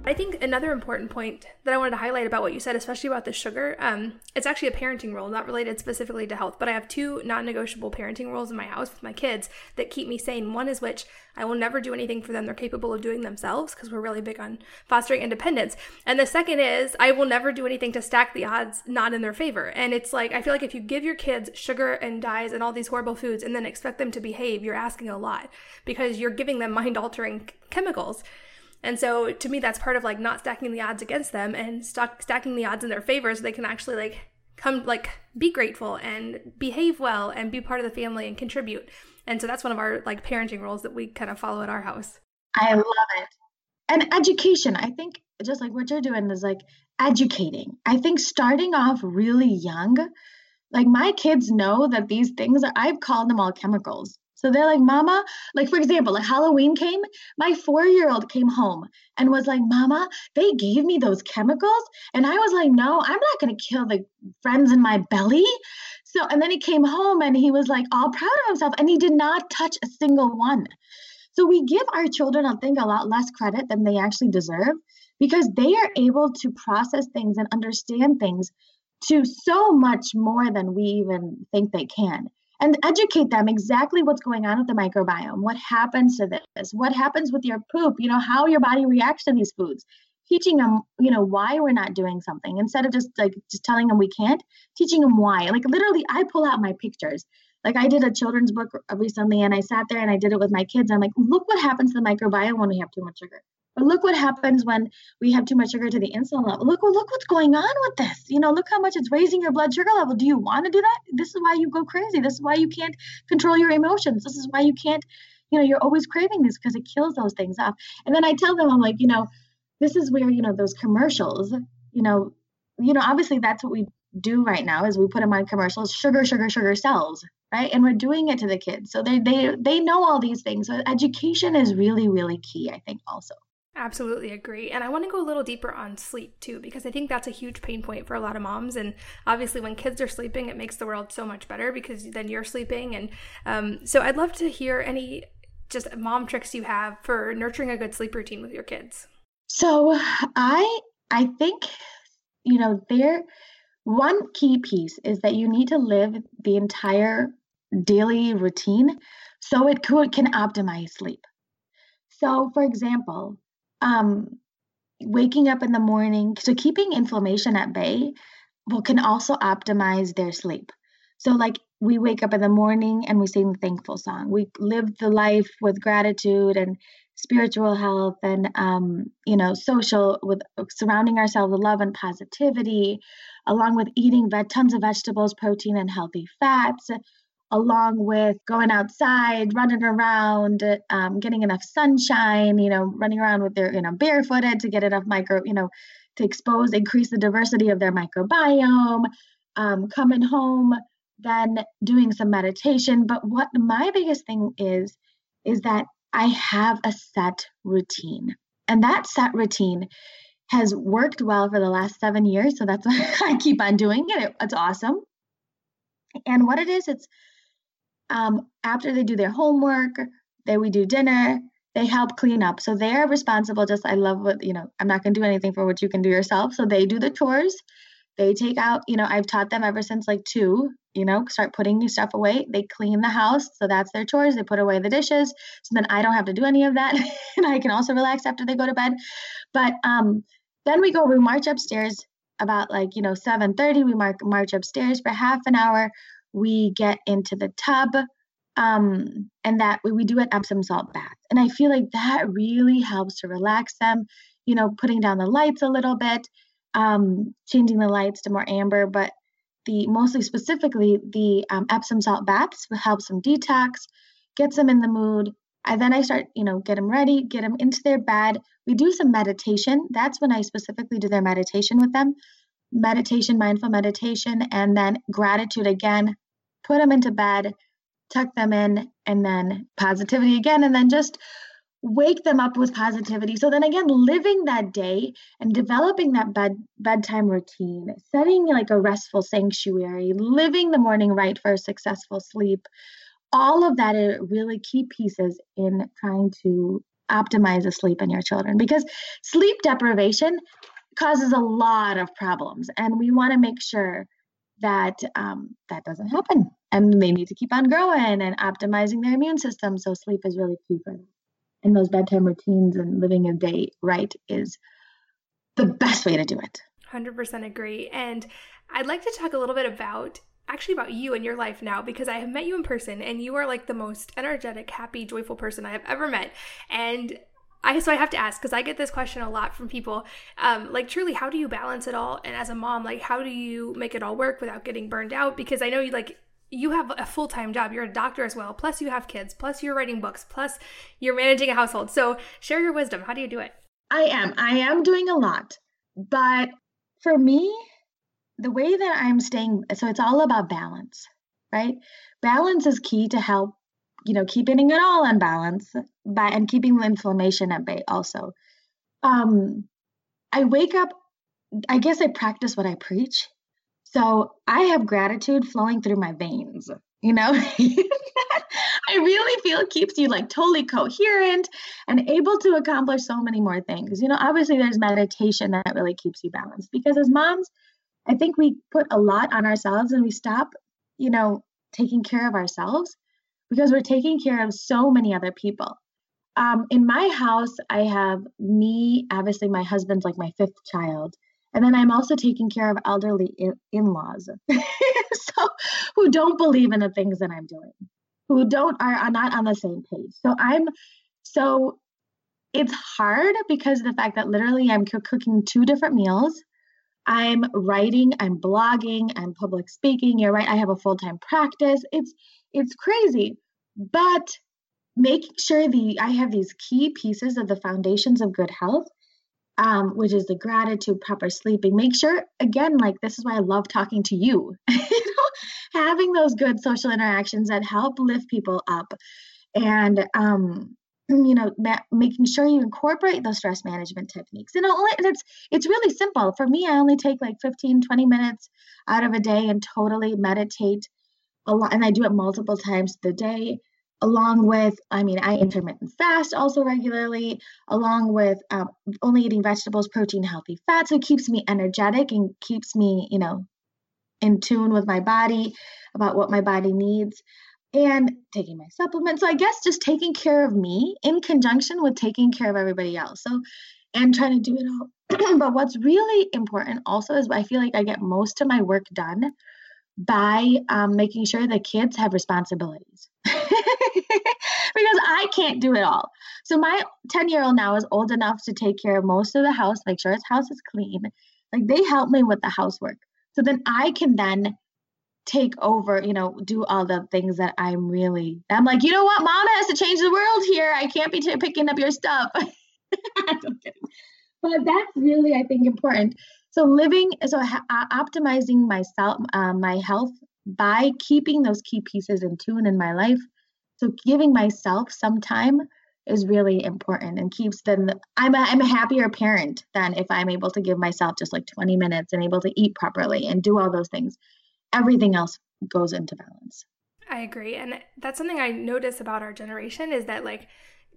B: I think another important point that I wanted to highlight about what you said, especially about the sugar, um, it's actually a parenting rule, not related specifically to health, but I have two non negotiable parenting rules in my house with my kids that keep me sane. One is which I will never do anything for them they're capable of doing themselves because we're really big on fostering independence. And the second is I will never do anything to stack the odds not in their favor. And it's like, I feel like if you give your kids sugar and dyes and all these horrible foods and then expect them to behave, you're asking a lot because you're giving them mind altering chemicals. And so to me, that's part of like not stacking the odds against them and st- stacking the odds in their favor so they can actually like come like be grateful and behave well and be part of the family and contribute. And so that's one of our like parenting rules that we kind of follow at our house.
C: I love it. And education, I think just like what you're doing is like educating. I think starting off really young, like my kids know that these things are, I've called them all chemicals. So they're like, Mama, like for example, like Halloween came, my four year old came home and was like, Mama, they gave me those chemicals. And I was like, No, I'm not going to kill the friends in my belly. So, and then he came home and he was like all proud of himself and he did not touch a single one. So we give our children, I think, a lot less credit than they actually deserve because they are able to process things and understand things to so much more than we even think they can. And educate them exactly what's going on with the microbiome. What happens to this? What happens with your poop? You know how your body reacts to these foods. Teaching them you know why we're not doing something. Instead of just like just telling them we can't teaching them why. Like literally i pull out my pictures. Like i did a children's book recently and i sat there and i did it with my kids. I'm like look what happens to the microbiome when we have too much sugar look what happens when we have too much sugar to the insulin level. Look, look what's going on with this. You know, look how much it's raising your blood sugar level. Do you want to do that? This is why you go crazy. This is why you can't control your emotions. This is why you can't, you know, you're always craving this because it kills those things off. And then I tell them, I'm like, you know, this is where, you know, those commercials, you know, you know, obviously that's what we do right now is we put them on commercials, sugar, sugar, sugar sells, right? And we're doing it to the kids. So they they they know all these things. So education is really, really key, I think, also.
B: Absolutely agree. And I want to go a little deeper on sleep too, because I think that's a huge pain point for a lot of moms. And obviously, when kids are sleeping, it makes the world so much better because then you're sleeping. And um, so I'd love to hear any just mom tricks you have for nurturing a good sleep routine with your kids.
C: So I I think you know there one key piece is that you need to live the entire daily routine so it could, can optimize sleep. So for example, um, waking up in the morning, so keeping inflammation at bay will can also optimize their sleep. So like we wake up in the morning and we sing the thankful song. We live the life with gratitude and spiritual health and um, you know social with surrounding ourselves with love and positivity along with eating tons of vegetables protein and healthy fats along with going outside, running around, um, getting enough sunshine, you know, running around with their, you know, barefooted to get enough micro, you know, to expose, increase the diversity of their microbiome, um, coming home, then doing some meditation. But what my biggest thing is, is that I have a set routine. And that set routine has worked well for the last seven years. So that's why I keep on doing it. it it's awesome. And what it is, it's um, after they do their homework, then we do dinner. They help clean up. So they're responsible. Just, I love what, you know, I'm not going to do anything for what you can do yourself. So they do the chores. They take out, you know, I've taught them ever since like two, you know, start putting new stuff away. They clean the house. So that's their chores. They put away the dishes. So then I don't have to do any of that. and I can also relax after they go to bed. But um, then we go, we march upstairs about like, you know, 7.30. We mark, march upstairs for half an hour we get into the tub um, and that we, we do an Epsom salt bath. And I feel like that really helps to relax them, you know, putting down the lights a little bit, um, changing the lights to more amber, but the mostly specifically the um, Epsom salt baths helps them detox, gets them in the mood. I then I start, you know, get them ready, get them into their bed. We do some meditation. That's when I specifically do their meditation with them. Meditation, mindful meditation, and then gratitude again, put them into bed, tuck them in, and then positivity again, and then just wake them up with positivity. So then again, living that day and developing that bed bedtime routine, setting like a restful sanctuary, living the morning right for a successful sleep. All of that are really key pieces in trying to optimize the sleep in your children because sleep deprivation causes a lot of problems and we want to make sure that um, that doesn't happen. And they need to keep on growing and optimizing their immune system so sleep is really key for them. And those bedtime routines and living a day right is the best way to do it.
B: 100% agree. And i'd like to talk a little bit about actually about you and your life now because I have met you in person and you are like the most energetic, happy, joyful person I have ever met. And I so I have to ask because I get this question a lot from people. Um, like truly, how do you balance it all? And as a mom, like how do you make it all work without getting burned out? Because I know you like you have a full time job. You're a doctor as well. Plus you have kids. Plus you're writing books. Plus you're managing a household. So share your wisdom. How do you do it?
C: I am. I am doing a lot, but for me, the way that I'm staying, so it's all about balance, right? Balance is key to help you know, keeping it all in balance by and keeping the inflammation at bay also. Um, I wake up, I guess I practice what I preach. So I have gratitude flowing through my veins, you know? I really feel keeps you like totally coherent and able to accomplish so many more things. You know, obviously there's meditation that really keeps you balanced because as moms, I think we put a lot on ourselves and we stop, you know, taking care of ourselves because we're taking care of so many other people. Um, in my house, I have me, obviously, my husband's like my fifth child. And then I'm also taking care of elderly in laws so, who don't believe in the things that I'm doing, who don't are, are not on the same page. So I'm so it's hard because of the fact that literally I'm cooking two different meals. I'm writing, I'm blogging, I'm public speaking. You're right, I have a full-time practice. It's it's crazy. But making sure the I have these key pieces of the foundations of good health, um, which is the gratitude, proper sleeping. Make sure again, like this is why I love talking to you. you know, having those good social interactions that help lift people up, and um, you know, ma- making sure you incorporate those stress management techniques. You know, and it's it's really simple. For me, I only take like 15, 20 minutes out of a day and totally meditate a lot, and I do it multiple times the day along with, I mean, I intermittent fast also regularly, along with um, only eating vegetables, protein, healthy fat. So it keeps me energetic and keeps me, you know, in tune with my body about what my body needs and taking my supplements. So I guess just taking care of me in conjunction with taking care of everybody else. So, and trying to do it all. but what's really important also is I feel like I get most of my work done by um, making sure the kids have responsibilities. because I can't do it all. So my 10 year old now is old enough to take care of most of the house, make sure his house is clean. Like they help me with the housework. So then I can then take over, you know, do all the things that I'm really, I'm like, you know what, mama has to change the world here. I can't be t- picking up your stuff. but that's really, I think, important. So living, so ha- optimizing myself, uh, my health by keeping those key pieces in tune in my life. So giving myself some time is really important and keeps then I'm a, I'm a happier parent than if I'm able to give myself just like 20 minutes and able to eat properly and do all those things. Everything else goes into balance.
B: I agree. And that's something I notice about our generation is that like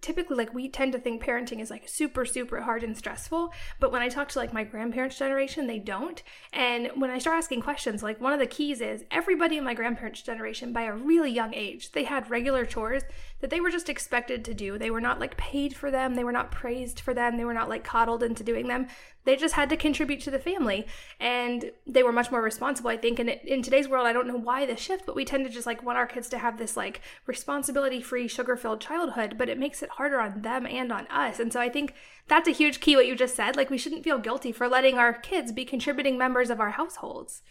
B: typically like we tend to think parenting is like super super hard and stressful but when i talk to like my grandparents generation they don't. And when i start asking questions like one of the keys is everybody in my grandparents generation by a really young age they had regular chores that they were just expected to do. They were not like paid for them. They were not praised for them. They were not like coddled into doing them they just had to contribute to the family and they were much more responsible i think. And in today's world i don't know why the shift but we tend to just like want our kids to have this like responsibility free sugar filled childhood but it makes it harder on them and on us. And so i think that's a huge key what you just said. Like we shouldn't feel guilty for letting our kids be contributing members of our households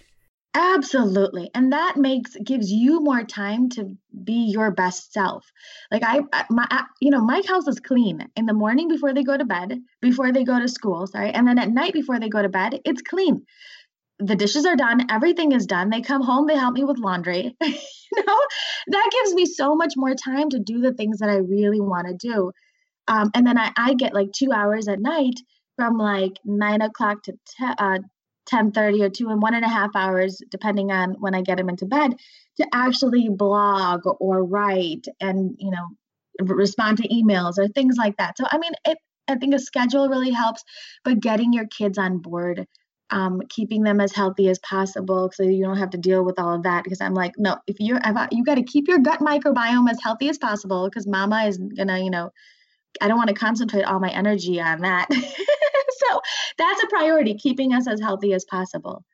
C: Absolutely. And that makes gives you more time to be your best self. Like I my you know, my house is clean in the morning before they go to bed, before they go to school, sorry, and then at night before they go to bed, it's clean. The dishes are done, everything is done. They come home, they help me with laundry. you know, that gives me so much more time to do the things that I really want to do. Um, and then I, I get like two hours at night from like nine o'clock to te- uh, 10:30 or two and one and a half hours, depending on when I get him into bed, to actually blog or write and you know respond to emails or things like that. So I mean, it, I think a schedule really helps, but getting your kids on board, um, keeping them as healthy as possible, so you don't have to deal with all of that. Because I'm like, no, if you're, if you got to keep your gut microbiome as healthy as possible, because Mama is gonna, you know, I don't want to concentrate all my energy on that. so that's a priority. Keeping us as healthy as possible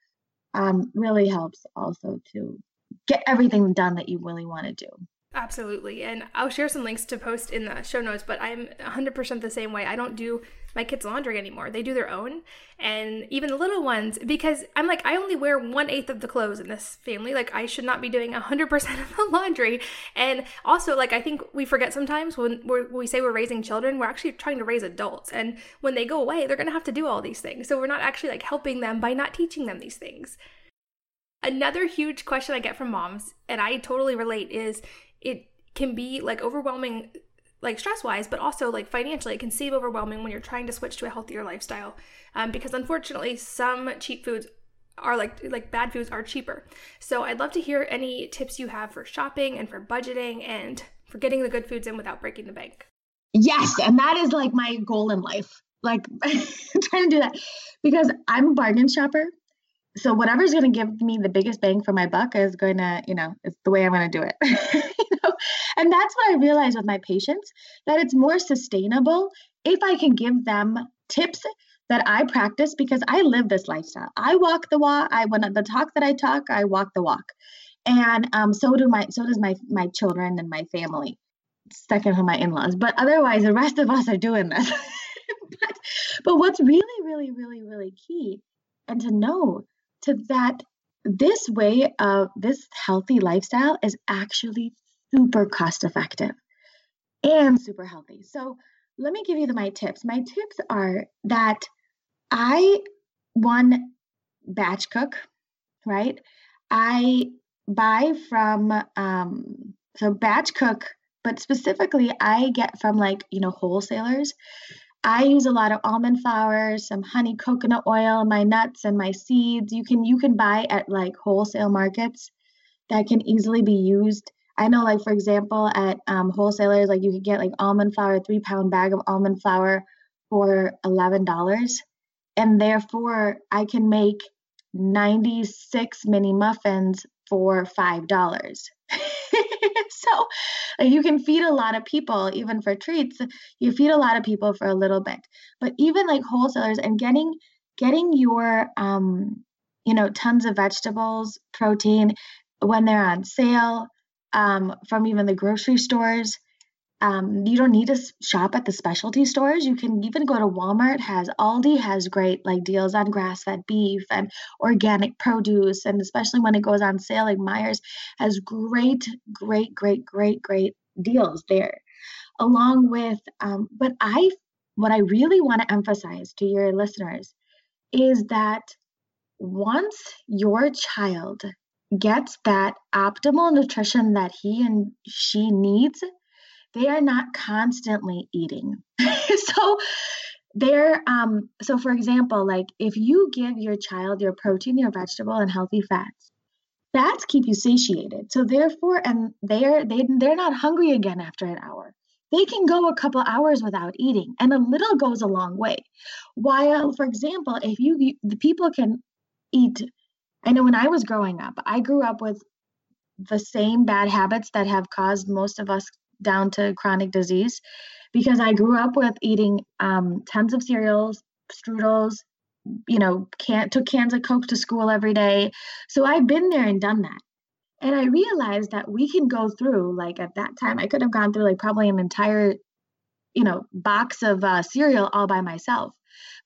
C: um, really helps also to get everything done that you really want to do.
B: Absolutely. And I'll share some links to post in the show notes, but I'm 100% the same way. I don't do my kids' laundry anymore. They do their own. And even the little ones, because I'm like, I only wear one eighth of the clothes in this family. Like, I should not be doing 100% of the laundry. And also, like, I think we forget sometimes when we say we're raising children, we're actually trying to raise adults. And when they go away, they're going to have to do all these things. So we're not actually like helping them by not teaching them these things. Another huge question I get from moms, and I totally relate, is it can be like overwhelming like stress wise but also like financially it can seem overwhelming when you're trying to switch to a healthier lifestyle um, because unfortunately some cheap foods are like like bad foods are cheaper. So i'd love to hear any tips you have for shopping and for budgeting and for getting the good foods in without breaking the bank.
C: Yes and that is like my goal in life. Like trying to do that. Because i'm a bargain shopper so whatever's going to give me the biggest bang for my buck is going to, you know, it's the way I'm going to do it. And that's what I realized with my patients that it's more sustainable if I can give them tips that I practice because I live this lifestyle. I walk the walk. I when the talk that I talk, I walk the walk, and um, so do my so does my my children and my family. Second to my in-laws, but otherwise the rest of us are doing this. but, but what's really, really, really, really key, and to know to that this way of this healthy lifestyle is actually super cost effective and super healthy. So let me give you the, my tips. My tips are that I one batch cook, right? I buy from um so batch cook, but specifically I get from like, you know, wholesalers. I use a lot of almond flour, some honey coconut oil, my nuts and my seeds. You can you can buy at like wholesale markets that can easily be used. I know, like for example, at um, wholesalers, like you could get like almond flour, three pound bag of almond flour for eleven dollars and therefore I can make 96 mini muffins for $5. so you can feed a lot of people even for treats you feed a lot of people for a little bit but even like wholesalers and getting getting your um you know tons of vegetables protein when they're on sale um, from even the grocery stores um, you don't need to shop at the specialty stores. You can even go to Walmart. Has Aldi has great like deals on grass-fed beef and organic produce, and especially when it goes on sale, like Meijer's has great, great, great, great, great deals there. Along with, um, but I, what I really want to emphasize to your listeners is that once your child gets that optimal nutrition that he and she needs they are not constantly eating. so they're um so for example, like if you give your child your protein, your vegetable and healthy fats, fats keep you satiated. So therefore and they're they they're not hungry again after an hour. They can go a couple hours without eating, and a little goes a long way. While, for example, if you the people can eat I know when I was growing up, I grew up with the same bad habits that have caused most of us down to chronic disease because I grew up with eating um, tons of cereals, strudels, you know, can took cans of Coke to school every day. So I've been there and done that. And I realized that we can go through, like at that time, I could have gone through like probably an entire, you know, box of uh, cereal all by myself.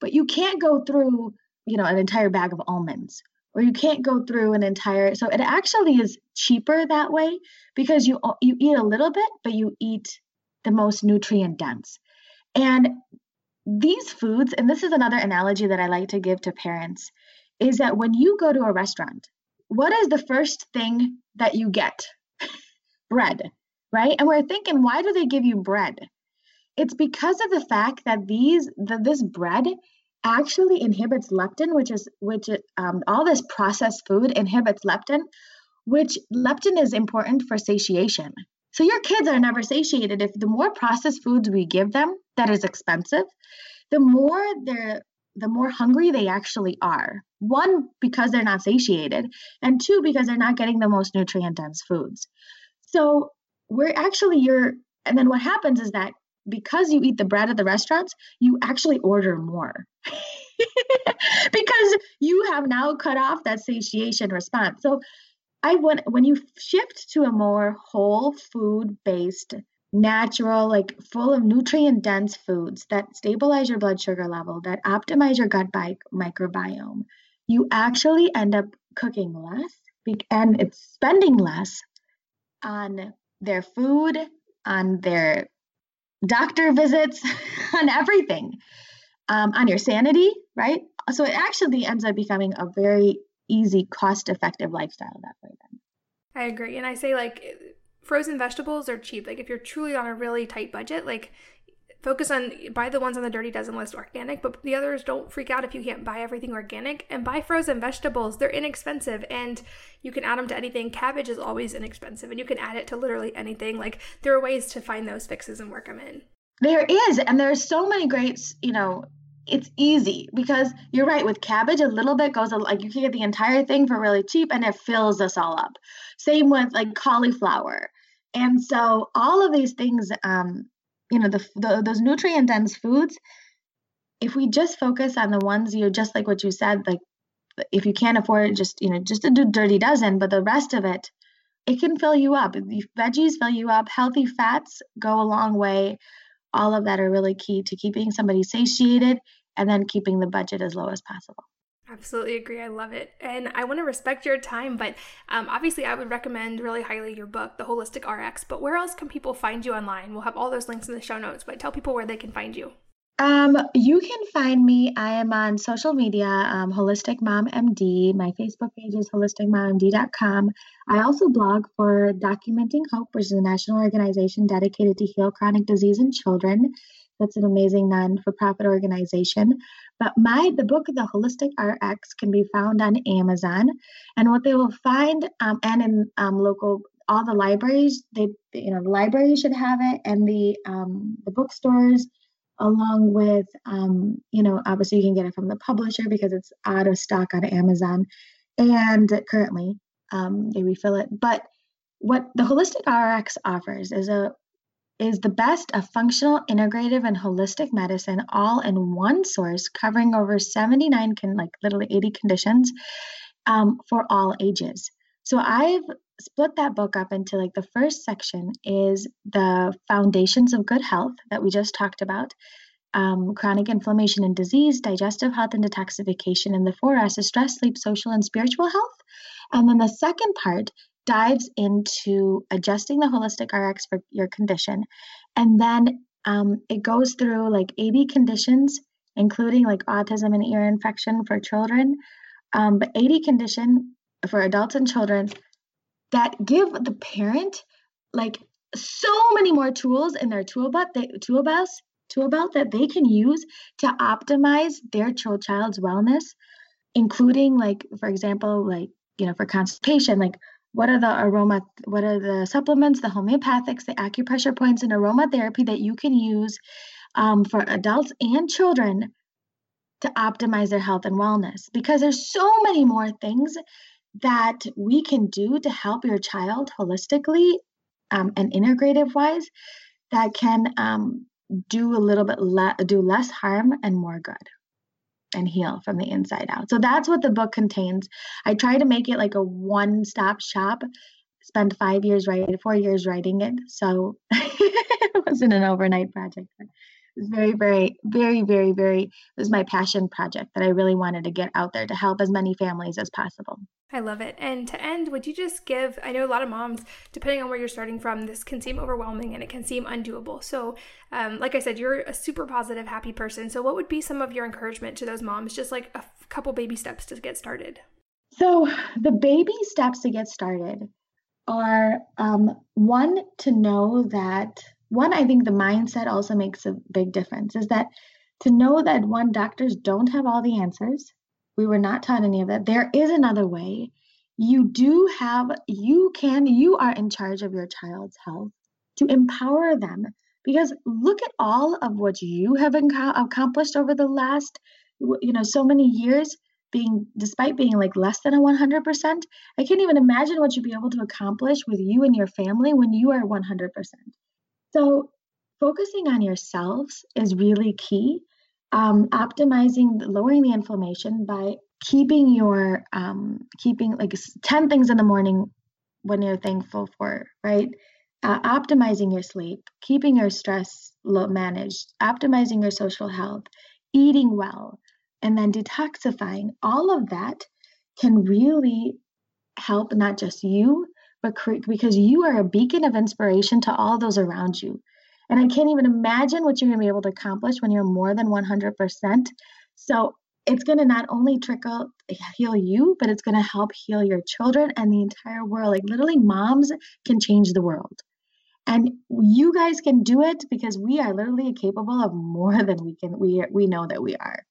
C: But you can't go through, you know, an entire bag of almonds or you can't go through an entire so it actually is cheaper that way because you you eat a little bit but you eat the most nutrient dense. And these foods and this is another analogy that i like to give to parents is that when you go to a restaurant what is the first thing that you get? Bread right? And we're thinking why do they give you bread? It's because of the fact that these the, this bread actually inhibits leptin, which is which um, all this processed food inhibits leptin, which leptin is important for satiation. So your kids are never satiated if the more processed foods we give them that is expensive, the more they're the more hungry they actually are. One because they're not satiated, and two because they're not getting the most nutrient dense foods. So we're actually you're and then what happens is that because you eat the bread at the restaurants, you actually order more. because you have now cut off that satiation response. So I want when you shift to a more whole food based, natural, like full of nutrient dense foods that stabilize your blood sugar level, that optimize your gut bi- microbiome, you actually end up cooking less and it's spending less on their food, on their doctor visits, on everything, um, on your sanity, right? So it actually ends up becoming a very easy, cost effective lifestyle that way then.
B: I agree. And I say, like, frozen vegetables are cheap. Like, if you're truly on a really tight budget, like, focus on buy the ones on the dirty dozen list organic but the others don't freak out if you can't buy everything organic. And buy frozen vegetables. They're inexpensive and you can add them to anything. Cabbage is always inexpensive and you can add it to literally anything. Like there are ways to find those fixes and work them in.
C: There is and there's so many great you know it's easy because you're right with cabbage a little bit goes like you can get the entire thing for really cheap and it fills us all up. Same with like cauliflower. And so all of these things um you know the, the those nutrient dense foods if we just focus on the ones you just like what you said like if you can't afford it just you know just a dirty dozen but the rest of it it can fill you up. Veggies fill you up. Healthy fats go a long way. All of that are really key to keeping somebody satiated and then keeping the budget as low as possible.
B: Absolutely agree. I love it. And I want to respect your time, but um, obviously, I would recommend really highly your book, The Holistic RX. But where else can people find you online? We'll have all those links in the show notes, but tell people where they can find you.
C: Um, you can find me. I am on social media, um, Holistic Mom MD. My Facebook page is holisticmommd.com. I also blog for Documenting Hope, which is a national organization dedicated to heal chronic disease in children. That's an amazing non-for-profit organization. But my the book, The Holistic RX, can be found on Amazon, and what they will find, um, and in um, local all the libraries, they you know the library should have it, and the um, the bookstores along with um, you know obviously you can get it from the publisher because it's out of stock on amazon. And currently um, they refill it. But what the holistic rx offers is a is the best of functional integrative and holistic medicine all in one source covering over 79 can like literally 80 conditions um, for all ages so i've split that book up into like the first section is the foundations of good health that we just talked about um, chronic inflammation and disease, digestive health and detoxification, and the four S is stress, sleep, social, and spiritual health. And then the second part dives into adjusting the holistic RX for your condition. And then um, it goes through like 80 conditions, including like autism and ear infection for children, um, but 80 condition for adults and children that give the parent like so many more tools in their tool belt, they, tool belt, tool belt that they can use to optimize their child's wellness, including like, for example, like, you know, for constipation, like what are the aroma, what are the supplements, the homeopathics, the acupressure points and aromatherapy that you can use um, for adults and children to optimize their health and wellness? Because there's so many more things that we can do to help your child holistically um, and integrative wise that can um, do a little bit le- do less harm and more good and heal from the inside out. So that's what the book contains. I try to make it like a one-stop shop. Spend five years writing, four years writing it. So it wasn't an overnight project. But it was very, very, very, very, very. It was my passion project that I really wanted to get out there to help as many families as possible.
B: I love it. And to end, would you just give? I know a lot of moms, depending on where you're starting from, this can seem overwhelming and it can seem undoable. So, um, like I said, you're a super positive, happy person. So, what would be some of your encouragement to those moms? Just like a couple baby steps to get started.
C: So, the baby steps to get started are um, one to know that one, I think the mindset also makes a big difference. Is that to know that one doctors don't have all the answers we were not taught any of that. There is another way. You do have, you can, you are in charge of your child's health to empower them. Because look at all of what you have accomplished over the last, you know, so many years being despite being like less than a 100% i can't even imagine what you'd be able to accomplish with you and your family when you are 100% so focusing on yourselves is really key um, optimizing, lowering the inflammation by keeping your um, keeping like 10 things in the morning when you're thankful for, right? Uh, optimizing your sleep, keeping your stress low managed, optimizing your social health, eating well, and then detoxifying. All of that can really help not just you, but cre- because you are a beacon of inspiration to all those around you. And I can't even imagine what you're going to be able to accomplish when you're more than 100%. So it's going to not only trickle heal you, but it's going to help heal your children and the entire world. Like literally, moms can change the world. And you guys can do it because we are literally capable of more than we can we we know that we are.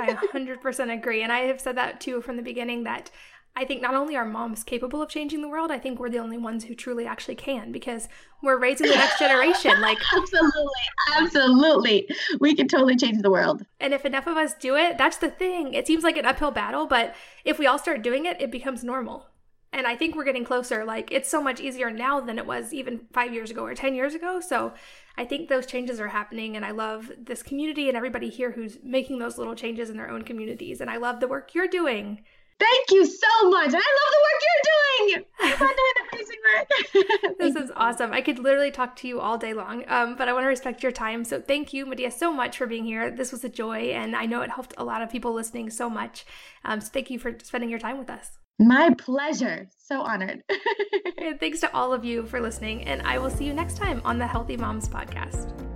B: I 100% agree and I have said that too from the beginning that I think not only are moms capable of changing the world, I think we're the only ones who truly actually can because we're raising the next generation. Like
C: absolutely, absolutely, we can totally change the world.
B: And if enough of us do it, that's the thing. It seems like an uphill battle, but if we all start doing it, it becomes normal. And I think we're getting closer. Like it's so much easier now than it was even five years ago or 10 years ago. So I think those changes are happening. And I love this community and everybody here who's making those little changes in their own communities. And I love the work you're doing.
C: Thank you so much. And I love the work you're doing. Doing amazing work.
B: this is awesome. I could literally talk to you all day long, um, but I want to respect your time. So thank you, Madiha, so much for being here. This was a joy, and I know it helped a lot of people listening so much. Um, so thank you for spending your time with us.
C: My pleasure. So honored.
B: and thanks to all of you for listening, and I will see you next time on the Healthy Moms Podcast.